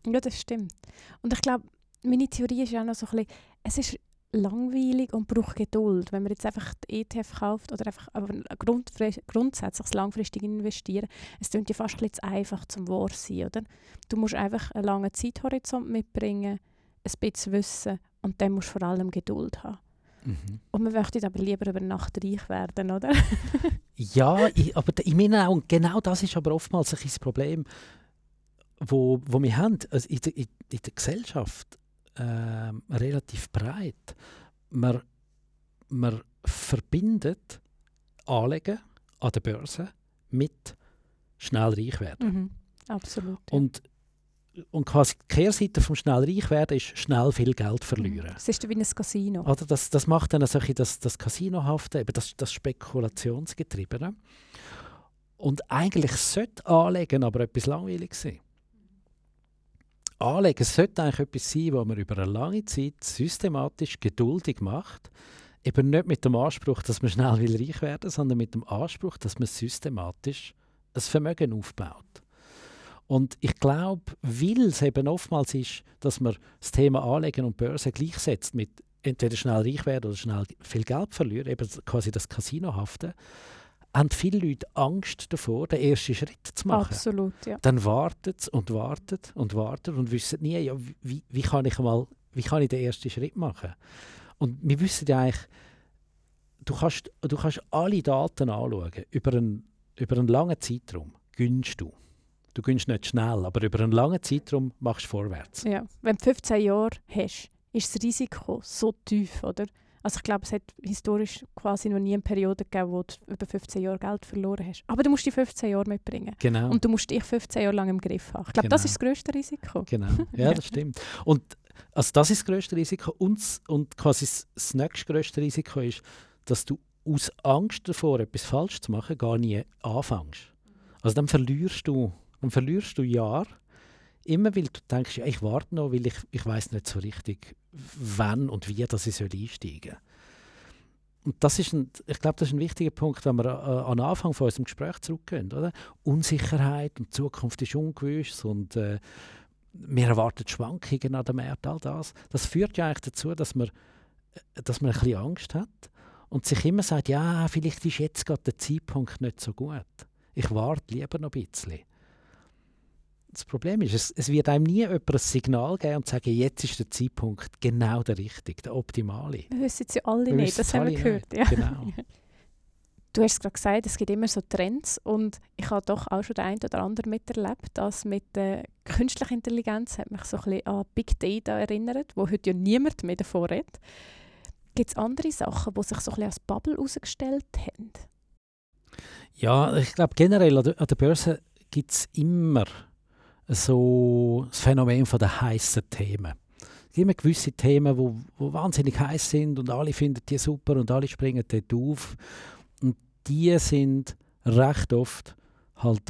Ja, das stimmt. Und ich glaube, meine Theorie ist ja auch noch so ein bisschen, es ist langweilig und braucht Geduld. Wenn man jetzt einfach die ETF kauft oder einfach aber grundsätzlich langfristig investieren, es klingt ja fast ein bisschen zu einfach zum wahr sein, oder? Du musst einfach einen langen Zeithorizont mitbringen, ein bisschen Wissen und dann musst du vor allem Geduld haben. Mhm. Und man möchte aber lieber über Nacht reich werden, oder? ja, ich, aber in meinen Augen, genau das ist aber oftmals ein das Problem, wo, wo wir haben also in, der, in der Gesellschaft äh, relativ breit. Man, man verbindet Anlegen an der Börse mit schnell reich werden. Mhm, absolut. Ja. Und, und quasi die Kehrseite vom schnell reich werden ist schnell viel Geld verlieren. Es ist wie ein Casino. Oder das, das macht dann solche, das, das Casinohafte, eben das, das Spekulationsgetriebene. Und eigentlich sollte Anlegen aber etwas langweilig sein. Anlegen sollte eigentlich etwas sein, was man über eine lange Zeit systematisch, geduldig macht. Eben nicht mit dem Anspruch, dass man schnell will reich werden will, sondern mit dem Anspruch, dass man systematisch ein Vermögen aufbaut. Und ich glaube, weil es eben oftmals ist, dass man das Thema Anlegen und Börse gleichsetzt mit entweder schnell reich werden oder schnell viel Geld verlieren, eben quasi das Casinohafte, haben viele Leute Angst davor, den ersten Schritt zu machen. Absolut, ja. Dann wartet und wartet und wartet und wissen nie, ja, wie, wie, kann ich mal, wie kann ich den ersten Schritt machen. Und wir wissen ja eigentlich, du kannst, du kannst alle Daten anschauen, über einen, über einen langen Zeitraum gönnst du. Du gönnst nicht schnell, aber über einen langen Zeitraum machst du vorwärts. Ja, wenn du 15 Jahre hast, ist das Risiko so tief, oder? Also ich glaube, es hat historisch quasi noch nie eine Periode gegeben, wo du über 15 Jahre Geld verloren hast. Aber du musst die 15 Jahre mitbringen. Genau. Und du musst dich 15 Jahre lang im Griff haben. Ich glaube, genau. das ist das grösste Risiko. Genau, ja, das stimmt. Und also das ist das grösste Risiko. Und, und quasi das, grösste Risiko ist, dass du aus Angst davor, etwas falsch zu machen, gar nie anfängst. Also dann verlierst du, dann verlierst du Jahre immer weil du denkst, ja, ich warte noch, weil ich, ich weiß nicht so richtig, wann und wie dass ich einsteigen soll. Und das ist ein, ich glaube, das ist ein wichtiger Punkt, wenn wir äh, an Anfang von unserem Gespräch zurückgehen. Oder? Unsicherheit und Zukunft ist ungewiss und äh, wir erwarten Schwankungen an dem Markt, all das. Das führt ja eigentlich dazu, dass man, äh, dass man ein bisschen Angst hat und sich immer sagt, ja, vielleicht ist jetzt gerade der Zeitpunkt nicht so gut. Ich warte lieber noch ein bisschen das Problem ist, es, es, wird einem nie jemand ein Signal geben und sagen, jetzt ist der Zeitpunkt genau der richtige, der optimale. Wir wissen es ja alle wir nicht, das haben wir gehört. Ja. Genau. Du hast gerade gesagt, es gibt immer so Trends und ich habe doch auch schon den einen oder anderen miterlebt, dass mit der künstlichen Intelligenz hat mich so ein bisschen an Big Data erinnert, wo heute ja niemand mehr davon redet. Gibt es andere Sachen, die sich so ein bisschen als Bubble herausgestellt haben? Ja, ich glaube generell an der, an der Börse gibt es immer so das Phänomen von der heißen Themen. Es gibt immer gewisse Themen, wo, wo wahnsinnig heiß sind und alle finden die super und alle springen dort auf. Und die sind recht oft halt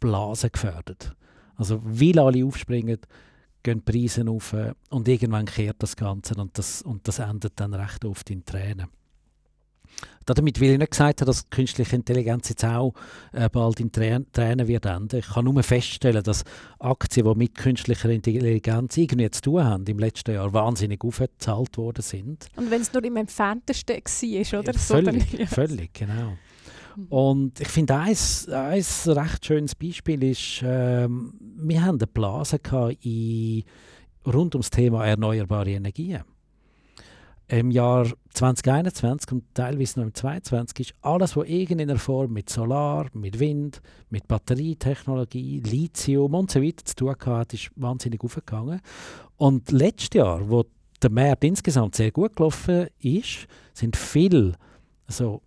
blasengefährdet. Also weil alle aufspringen, gehen die Preise auf und irgendwann kehrt das Ganze und das, und das endet dann recht oft in Tränen. Damit will ich nicht gesagt haben, dass künstliche Intelligenz jetzt auch äh, bald in Tränen wird enden. Ich kann nur feststellen, dass Aktien, die mit künstlicher Intelligenz irgendwie zu tun haben, im letzten Jahr wahnsinnig aufgezahlt worden sind. Und wenn es nur im Entferntesten war, oder? Völlig, so völlig, genau. Mhm. Und ich finde, ein, ein recht schönes Beispiel ist, äh, wir haben eine Blase in, rund ums Thema erneuerbare Energien. Im Jahr 2021 und teilweise noch im 2022 ist alles, was irgendeiner Form mit Solar, mit Wind, mit Batterietechnologie, Lithium und so weiter zu tun hat, ist wahnsinnig aufgegangen. Und letztes Jahr, wo der Markt insgesamt sehr gut gelaufen ist, sind viele also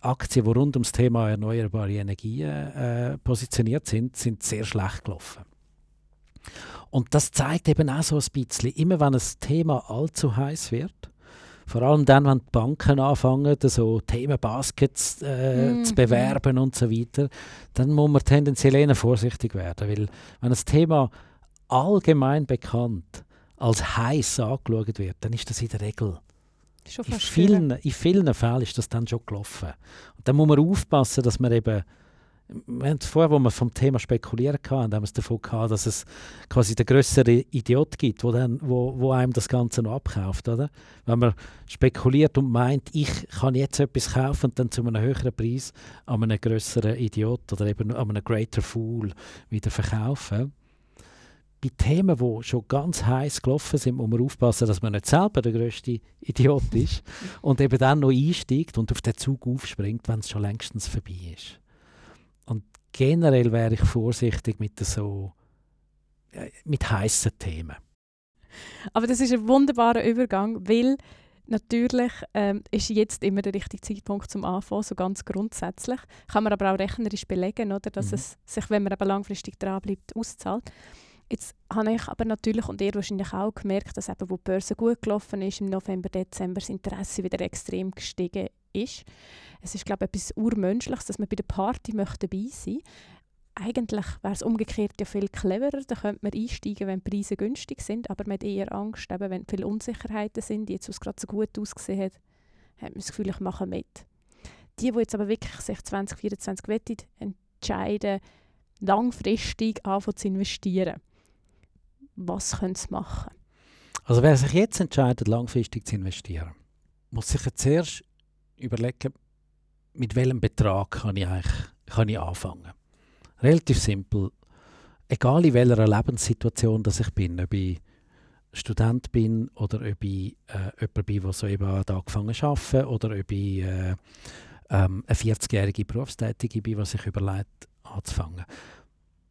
Aktien, die rund ums Thema erneuerbare Energien äh, positioniert sind, sind sehr schlecht gelaufen. Und das zeigt eben auch so ein bisschen, immer wenn ein Thema allzu heiß wird, vor allem dann, wenn die Banken anfangen, so Themenbaskets äh, mm. zu bewerben und so weiter, dann muss man tendenziell eher vorsichtig werden. Weil wenn ein Thema allgemein bekannt als heiß angeschaut wird, dann ist das in der Regel in vielen, in vielen Fällen ist das dann schon gelaufen. Und dann muss man aufpassen, dass man eben wir haben vorher, wo wir vom Thema spekulieren hatten, haben wir es davon gehabt, dass es quasi den größeren Idiot gibt, wo, dann, wo, wo einem das Ganze noch abkauft. Oder? Wenn man spekuliert und meint, ich kann jetzt etwas kaufen und dann zu einem höheren Preis an einen größeren Idiot oder eben an einen greater Fool wieder verkaufen. Bei Themen, die schon ganz heiß gelaufen sind, muss man aufpassen, dass man nicht selber der größte Idiot ist und eben dann noch einsteigt und auf den Zug aufspringt, wenn es schon längstens vorbei ist generell wäre ich vorsichtig mit so mit heißen Themen. Aber das ist ein wunderbarer Übergang, weil natürlich ähm, ist jetzt immer der richtige Zeitpunkt zum Anfangen, so ganz grundsätzlich. Kann man aber auch rechnerisch belegen, oder, dass mhm. es sich, wenn man aber langfristig dranbleibt, auszahlt. Jetzt habe ich aber natürlich und ihr wahrscheinlich auch gemerkt, dass eben, wo die Börse gut gelaufen ist, im November, Dezember das Interesse wieder extrem gestiegen ist. Es ist, glaube ich, etwas Urmenschliches, dass man bei der Party möchte dabei sein möchte. Eigentlich wäre es umgekehrt ja viel cleverer. Da könnte man einsteigen, wenn die Preise günstig sind, aber man hat eher Angst, eben, wenn viele Unsicherheiten sind. Jetzt, wo es gerade so gut ausgesehen hat, hat man das Gefühl, ich mache mit. Die, die jetzt aber wirklich sich 2024 wettet, entscheiden, langfristig anfangen zu investieren was können sie machen? Also wer sich jetzt entscheidet, langfristig zu investieren, muss sich zuerst überlegen, mit welchem Betrag kann ich eigentlich kann ich anfangen. Relativ simpel. Egal in welcher Lebenssituation dass ich bin, ob ich Student bin oder ob ich äh, jemand bin, der soeben angefangen zu arbeiten oder ob ich äh, ähm, eine 40-jährige Berufstätige bin, die sich überlegt, anzufangen.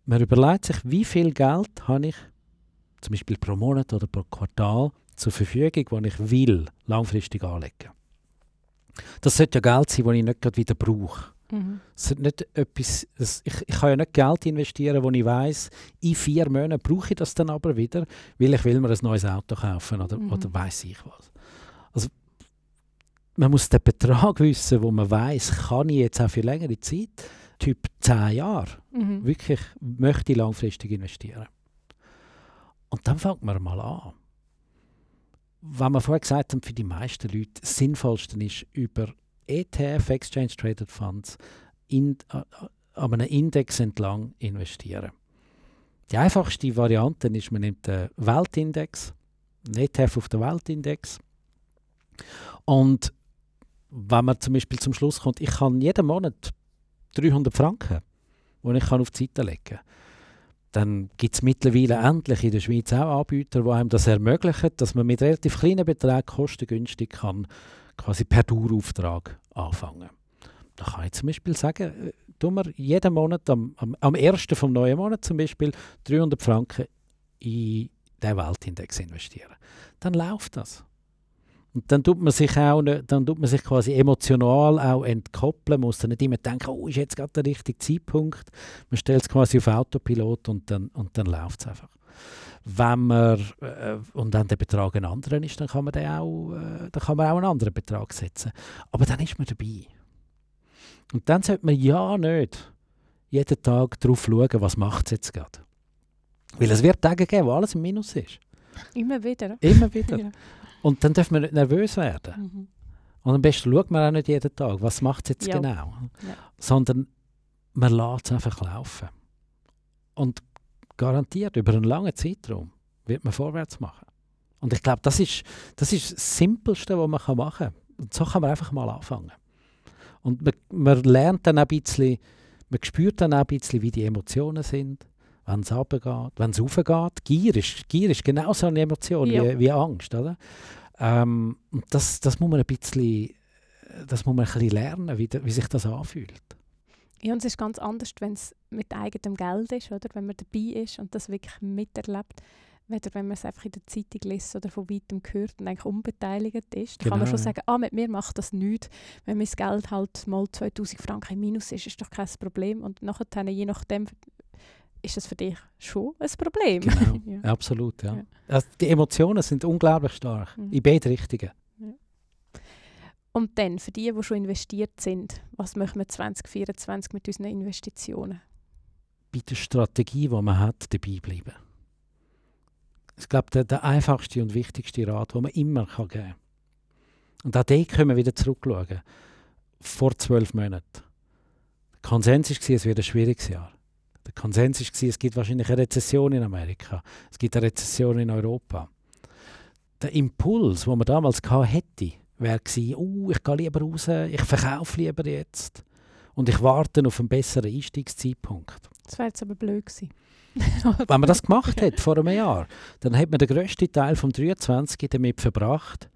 Man überlegt sich, wie viel Geld habe ich zum Beispiel pro Monat oder pro Quartal zur Verfügung, die ich will, langfristig anlegen. Das sollte ja Geld sein, das ich nicht gerade wieder brauche. Mhm. nicht etwas, das, ich, ich kann ja nicht Geld investieren, wo ich weiß, in vier Monaten brauche ich das dann aber wieder, weil ich will mir ein neues Auto kaufen oder, mhm. oder weiß ich was. Also, man muss den Betrag wissen, wo man weiß, kann ich jetzt auch für längere Zeit, Typ 10 Jahre, mhm. wirklich möchte ich langfristig investieren. Und dann fängt man mal an. Was wir vorher gesagt haben, für die meisten Leute das Sinnvollste ist, über ETF, Exchange Traded Funds, in, äh, an einem Index entlang investieren. Die einfachste Variante ist, man nimmt den Weltindex, einen ETF auf den Weltindex. Und wenn man zum Beispiel zum Schluss kommt, ich kann jeden Monat 300 Franken, die ich auf die Seite legen kann dann gibt es mittlerweile endlich in der Schweiz auch Anbieter, die einem das ermöglichen, dass man mit relativ kleinen Beträgen kostengünstig kann, quasi per Dauerauftrag anfangen. Da kann ich zum Beispiel sagen, äh, tun wir jeden Monat, am, am, am ersten vom neuen Monat zum Beispiel, 300 Franken in den Weltindex investieren. Dann läuft das. Und dann tut man sich auch, dann tut man sich quasi emotional auch entkoppeln, muss dann nicht immer denken, oh, ist jetzt gerade der richtige Zeitpunkt. Man stellt es quasi auf Autopilot und dann, und dann läuft es einfach. Wenn man, äh, und dann der Betrag ein anderer ist, dann kann man, den auch, äh, dann kann man auch einen anderen Betrag setzen. Aber dann ist man dabei. Und dann sollte man ja nicht jeden Tag darauf schauen, was macht es jetzt gerade. Weil es wird Tage geben, wo alles im Minus ist. Immer wieder. Immer wieder. Ja. Und dann dürfen wir nicht nervös werden. Mhm. Und am besten schaut man auch nicht jeden Tag, was macht es jetzt Ja. genau. Ja. Sondern man lässt es einfach laufen. Und garantiert über einen langen Zeitraum wird man vorwärts machen. Und ich glaube, das ist, das ist das Simpelste, was man machen kann. Und so kann man einfach mal anfangen. Und man, man lernt dann auch ein bisschen, man spürt dann auch ein bisschen, wie die Emotionen sind, wenn es runtergeht, wenn es raufgeht. Gier ist, Gier ist genauso eine Emotion Ja. wie, wie Angst, oder? Ähm, und das, das muss man ein bisschen, das muss man ein bisschen lernen, wie, wie sich das anfühlt. Ja, und es ist ganz anders, wenn es mit eigenem Geld ist, oder? wenn man dabei ist und das wirklich miterlebt, weder wenn man es einfach in der Zeitung liest oder von weitem hört und eigentlich unbeteiligt ist. Da kann man Genau, schon ja. sagen, ah, mit mir macht das nichts. Wenn mein Geld halt mal 2000 Franken im Minus ist, ist doch kein Problem. Und nachher, je nachdem, ist das für dich schon ein Problem. Genau, ja. absolut. Ja. Ja. Also die Emotionen sind unglaublich stark, Mhm. in beide Richtungen. Und dann, für die, die schon investiert sind, was machen wir 2024 mit unseren Investitionen? Bei der Strategie, die man hat, dabei bleiben. Ich glaube, der, der einfachste und wichtigste Rat, den man immer kann geben kann. Und auch dort können wir wieder zurückschauen. Vor zwölf Monaten. Der Konsens war, es wird ein schwieriges Jahr. Der Konsens war, es gibt wahrscheinlich eine Rezession in Amerika. Es gibt eine Rezession in Europa. Der Impuls, den man damals hätte, wäre gewesen, oh, ich gehe lieber raus, ich verkaufe lieber jetzt. Und ich warte auf einen besseren Einstiegszeitpunkt. Das wäre jetzt aber blöd gewesen. Wenn man das gemacht hat vor einem Jahr, dann hat man den grössten Teil vom 23 damit verbracht,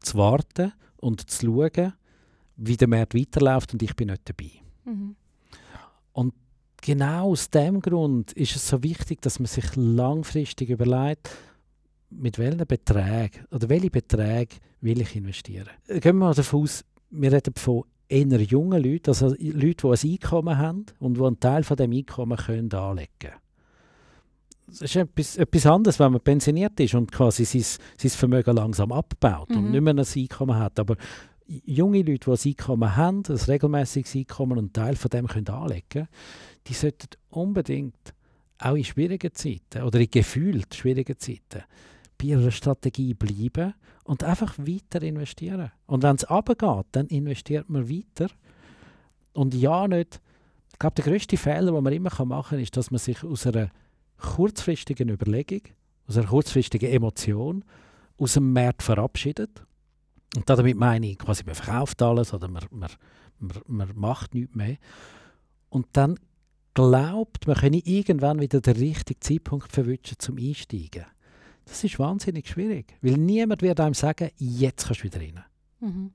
zu warten und zu schauen, wie der Markt weiterläuft und ich bin nicht dabei. Mhm. Genau aus dem Grund ist es so wichtig, dass man sich langfristig überlegt, mit welchen Beträgen oder welche Beträge will ich investieren. Äh, Gehen wir mal davon aus, wir reden von eher jungen Leuten, also Leute, die ein Einkommen haben und die einen Teil von dem Einkommen können anlegen können. Es ist etwas, etwas anderes, wenn man pensioniert ist und quasi sein, sein Vermögen langsam abbaut und Mhm. nicht mehr ein Einkommen hat. Aber junge Leute, die ein Einkommen haben, ein regelmäßiges Einkommen und einen Teil von dem können anlegen die sollten unbedingt auch in schwierigen Zeiten oder in gefühlt schwierigen Zeiten bei ihrer Strategie bleiben und einfach weiter investieren. Und wenn es runtergeht, dann investiert man weiter. Und ja, nicht. Ich glaube, der grösste Fehler, den man immer machen kann, ist, dass man sich aus einer kurzfristigen Überlegung, aus einer kurzfristigen Emotion, aus dem Markt verabschiedet. Und damit meine ich quasi, man verkauft alles oder man, man, man, man macht nichts mehr. Und dann glaubt, man könne irgendwann wieder den richtigen Zeitpunkt verwünschen zum Einsteigen. Das ist wahnsinnig schwierig, weil niemand wird einem sagen, jetzt kannst du wieder rein. Mhm.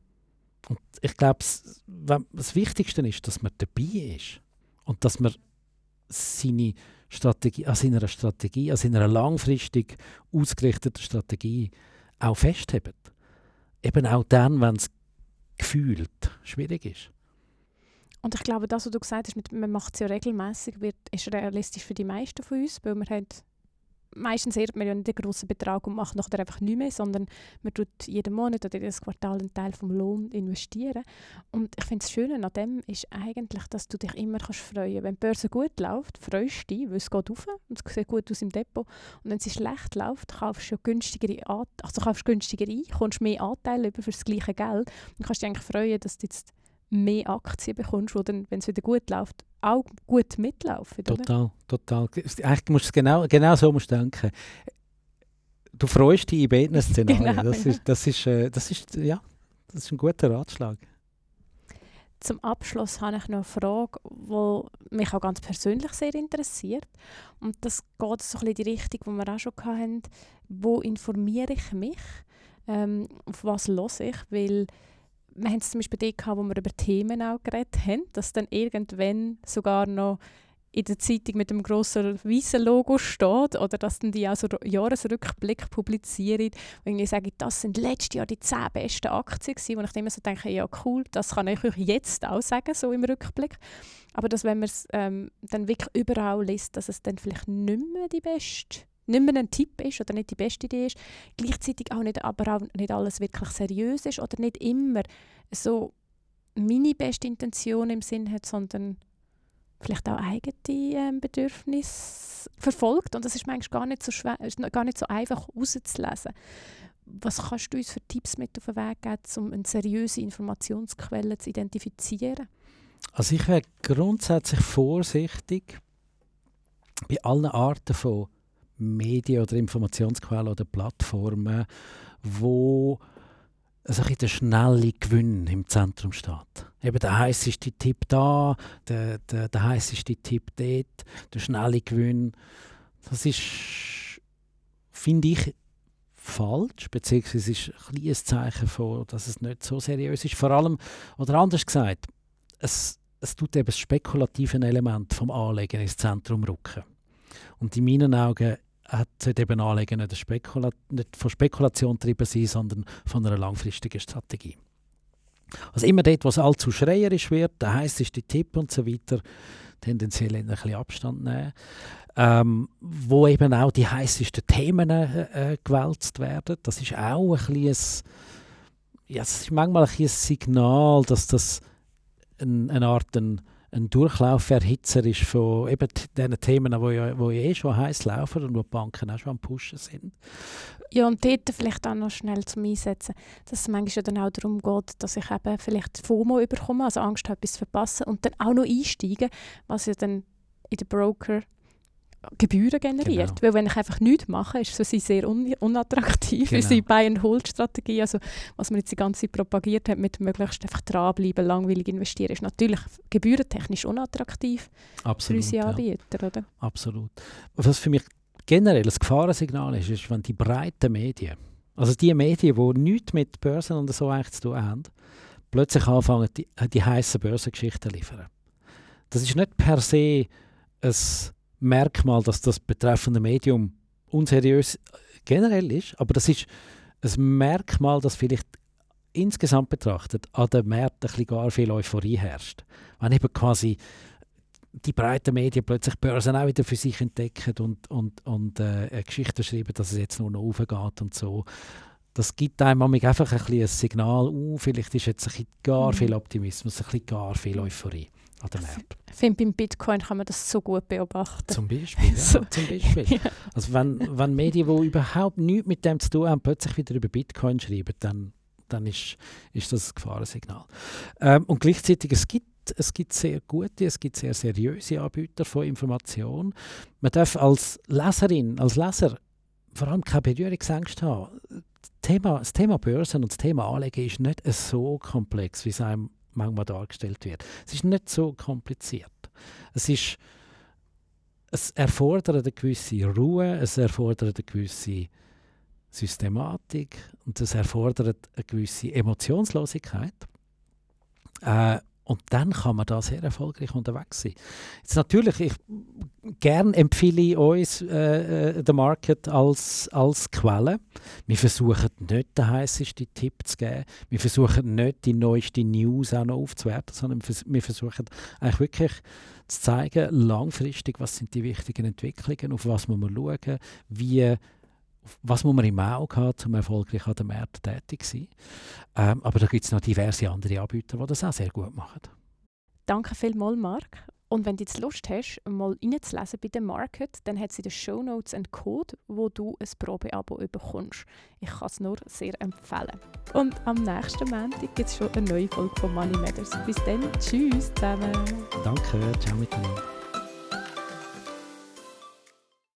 Und ich glaube, das, Wichtigste ist, dass man dabei ist und dass man seine Strategie, an seiner Strategie, an seiner langfristig ausgerichteten Strategie auch festhebt. Eben auch dann, wenn es gefühlt schwierig ist. Und ich glaube, das, was du gesagt hast, mit, man macht es ja regelmäßig, wird, ist realistisch für die meisten von uns, weil man hat meistens erbt man ja nicht einen grossen Betrag und macht nachher einfach nichts mehr, sondern man tut jeden Monat oder jedes Quartal einen Teil vom Lohn investieren. Und ich finde das Schöne an dem ist eigentlich, dass du dich immer kannst freuen Wenn die Börse gut läuft, freust du dich, weil es geht rauf und es sieht gut aus im Depot. Und wenn sie schlecht läuft, kaufst du günstigere also kaufst günstiger ein, kommst mehr Anteile über für das gleiche Geld und kannst dich eigentlich freuen, dass du jetzt mehr Aktien bekommst, die dann, wenn es wieder gut läuft, auch gut mitlaufen. Oder? Total, total. Eigentlich musst du es genau, genau so musst du denken. Du freust dich in beiden Szenarien. Genau, das, ja. ist, das, ist, äh, das, ist, ja, das ist ein guter Ratschlag. Zum Abschluss habe ich noch eine Frage, die mich auch ganz persönlich sehr interessiert. Und das geht so ein bisschen in die Richtung, die wir auch schon hatten. Wo informiere ich mich? Ähm, auf was höre ich? Weil wir haben es zum Beispiel dort gehabt, wo wir über Themen auch geredet haben, dass dann irgendwann sogar noch in der Zeitung mit dem grossen weißen Logo steht oder dass dann die auch so Jahresrückblick publizieren und irgendwie sagen, das sind letztes Jahr die zehn besten Aktien gewesen, wo ich immer so denke, ja cool, das kann ich euch jetzt auch sagen, so im Rückblick. Aber dass wenn man es ähm, dann wirklich überall liest, dass es dann vielleicht nicht mehr die beste nicht mehr ein Tipp ist oder nicht die beste Idee ist, gleichzeitig auch nicht, aber auch nicht alles wirklich seriös ist oder nicht immer so meine beste Intention im Sinn hat, sondern vielleicht auch eigene ähm, Bedürfnisse verfolgt. Und das ist manchmal gar nicht so, schwer, gar nicht so einfach herauszulesen. Was kannst du uns für Tipps mit auf den Weg geben, um eine seriöse Informationsquelle zu identifizieren? Also ich wäre grundsätzlich vorsichtig bei allen Arten von Medien oder Informationsquellen oder Plattformen, wo also ein der schnelle Gewinn im Zentrum steht. Eben der heißeste Tipp da, der, der, der heißeste Tipp dort, der schnelle Gewinn. Das ist, finde ich, falsch, beziehungsweise ist ein kleines Zeichen von, dass es nicht so seriös ist. Vor allem, oder anders gesagt, es, es tut eben das spekulative Element vom Anlegen ins Zentrum rücken. Und in meinen Augen hat, sollte eben Anlegen nicht, Spekula nicht von Spekulation getrieben sein, sondern von einer langfristigen Strategie. Also immer dort, was allzu schreierisch wird, der heißeste Tipp und so weiter, tendenziell ein bisschen Abstand nehmen. Ähm, wo eben auch die heißesten Themen äh, äh gewälzt werden. Das ist auch ein bisschen ja, es ist manchmal ein, ein Signal, dass das ein, eine Art ein, ein Durchlauferhitzer ist von eben diesen Themen, die ja, wo ja eh schon heiß laufen und wo die Banken auch schon am Pushen sind. Ja, und dort vielleicht auch noch schnell zum Einsetzen, dass es manchmal dann auch darum geht, dass ich eben vielleicht FOMO überkomme, also Angst habe, etwas zu verpassen und dann auch noch einsteigen, was ja dann in der Broker Gebühren generiert. Genau. Weil wenn ich einfach nichts mache, ist es für sie sehr un unattraktiv. Genau. Unsere Buy-and-Hold-Strategie, also was man jetzt die ganze Zeit propagiert hat, mit möglichst einfach dranbleiben, langweilig investieren, ist natürlich gebührentechnisch unattraktiv Absolut, für unsere Anbieter. Ja. Oder? Absolut. Was für mich generell ein Gefahrensignal ist, ist, wenn die breiten Medien, also die Medien, die nichts mit Börsen und so eigentlich zu tun haben, plötzlich anfangen, die, die heißen Börsengeschichten zu liefern. Das ist nicht per se ein Merkmal, dass das betreffende Medium unseriös generell ist, aber das ist ein Merkmal, das vielleicht insgesamt betrachtet an den Märkten ein gar viel Euphorie herrscht. Wenn eben quasi die breiten Medien plötzlich Börsen auch wieder für sich entdecken und, und, und äh, eine Geschichte schreiben, dass es jetzt nur noch aufgeht und so. Das gibt einem einfach ein, ein Signal, uh, vielleicht ist jetzt ein bisschen gar mhm. viel Optimismus, ein bisschen gar viel Euphorie an den Märkten. Ich finde, beim Bitcoin kann man das so gut beobachten. Zum Beispiel, ja. so. zum Beispiel. ja. Also wenn, wenn Medien, die überhaupt nichts mit dem zu tun haben, plötzlich wieder über Bitcoin schreiben, dann, dann ist, ist das ein Gefahrensignal. Ähm, und gleichzeitig, es gibt es gibt sehr gute, es gibt sehr seriöse Anbieter von Information. Man darf als Leserin, als Leser vor allem keine Berührungsängste haben. Das Thema, das Thema Börsen und das Thema Anlegen ist nicht so komplex, wie es einem manchmal dargestellt wird. Es ist nicht so kompliziert. Es ist es erfordert eine gewisse Ruhe, es erfordert eine gewisse Systematik und es erfordert eine gewisse Emotionslosigkeit. Äh, und dann kann man da sehr erfolgreich unterwegs sein. Jetzt natürlich, ich gern empfehle ich uns äh, äh, den Market als, als Quelle. Wir versuchen nicht den heißesten Tipp zu geben. Wir versuchen nicht die neueste News auch noch aufzuwerten, sondern wir versuchen eigentlich wirklich zu zeigen, langfristig, was sind die wichtigen Entwicklungen, auf was muss man schauen, wie was muss man im Auge haben, um erfolgreich an den Märkten tätig zu sein. Ähm, aber da gibt es noch diverse andere Anbieter, die das auch sehr gut machen. Danke vielmals, Marc. Und wenn du jetzt Lust hast, mal reinzulesen bei dem Market, dann hat sie in den Show Notes einen Code, wo du ein Probeabo bekommst. Ich kann es nur sehr empfehlen. Und am nächsten Montag gibt es schon eine neue Folge von Money Matters. Bis dann, tschüss zusammen. Danke, ciao miteinander.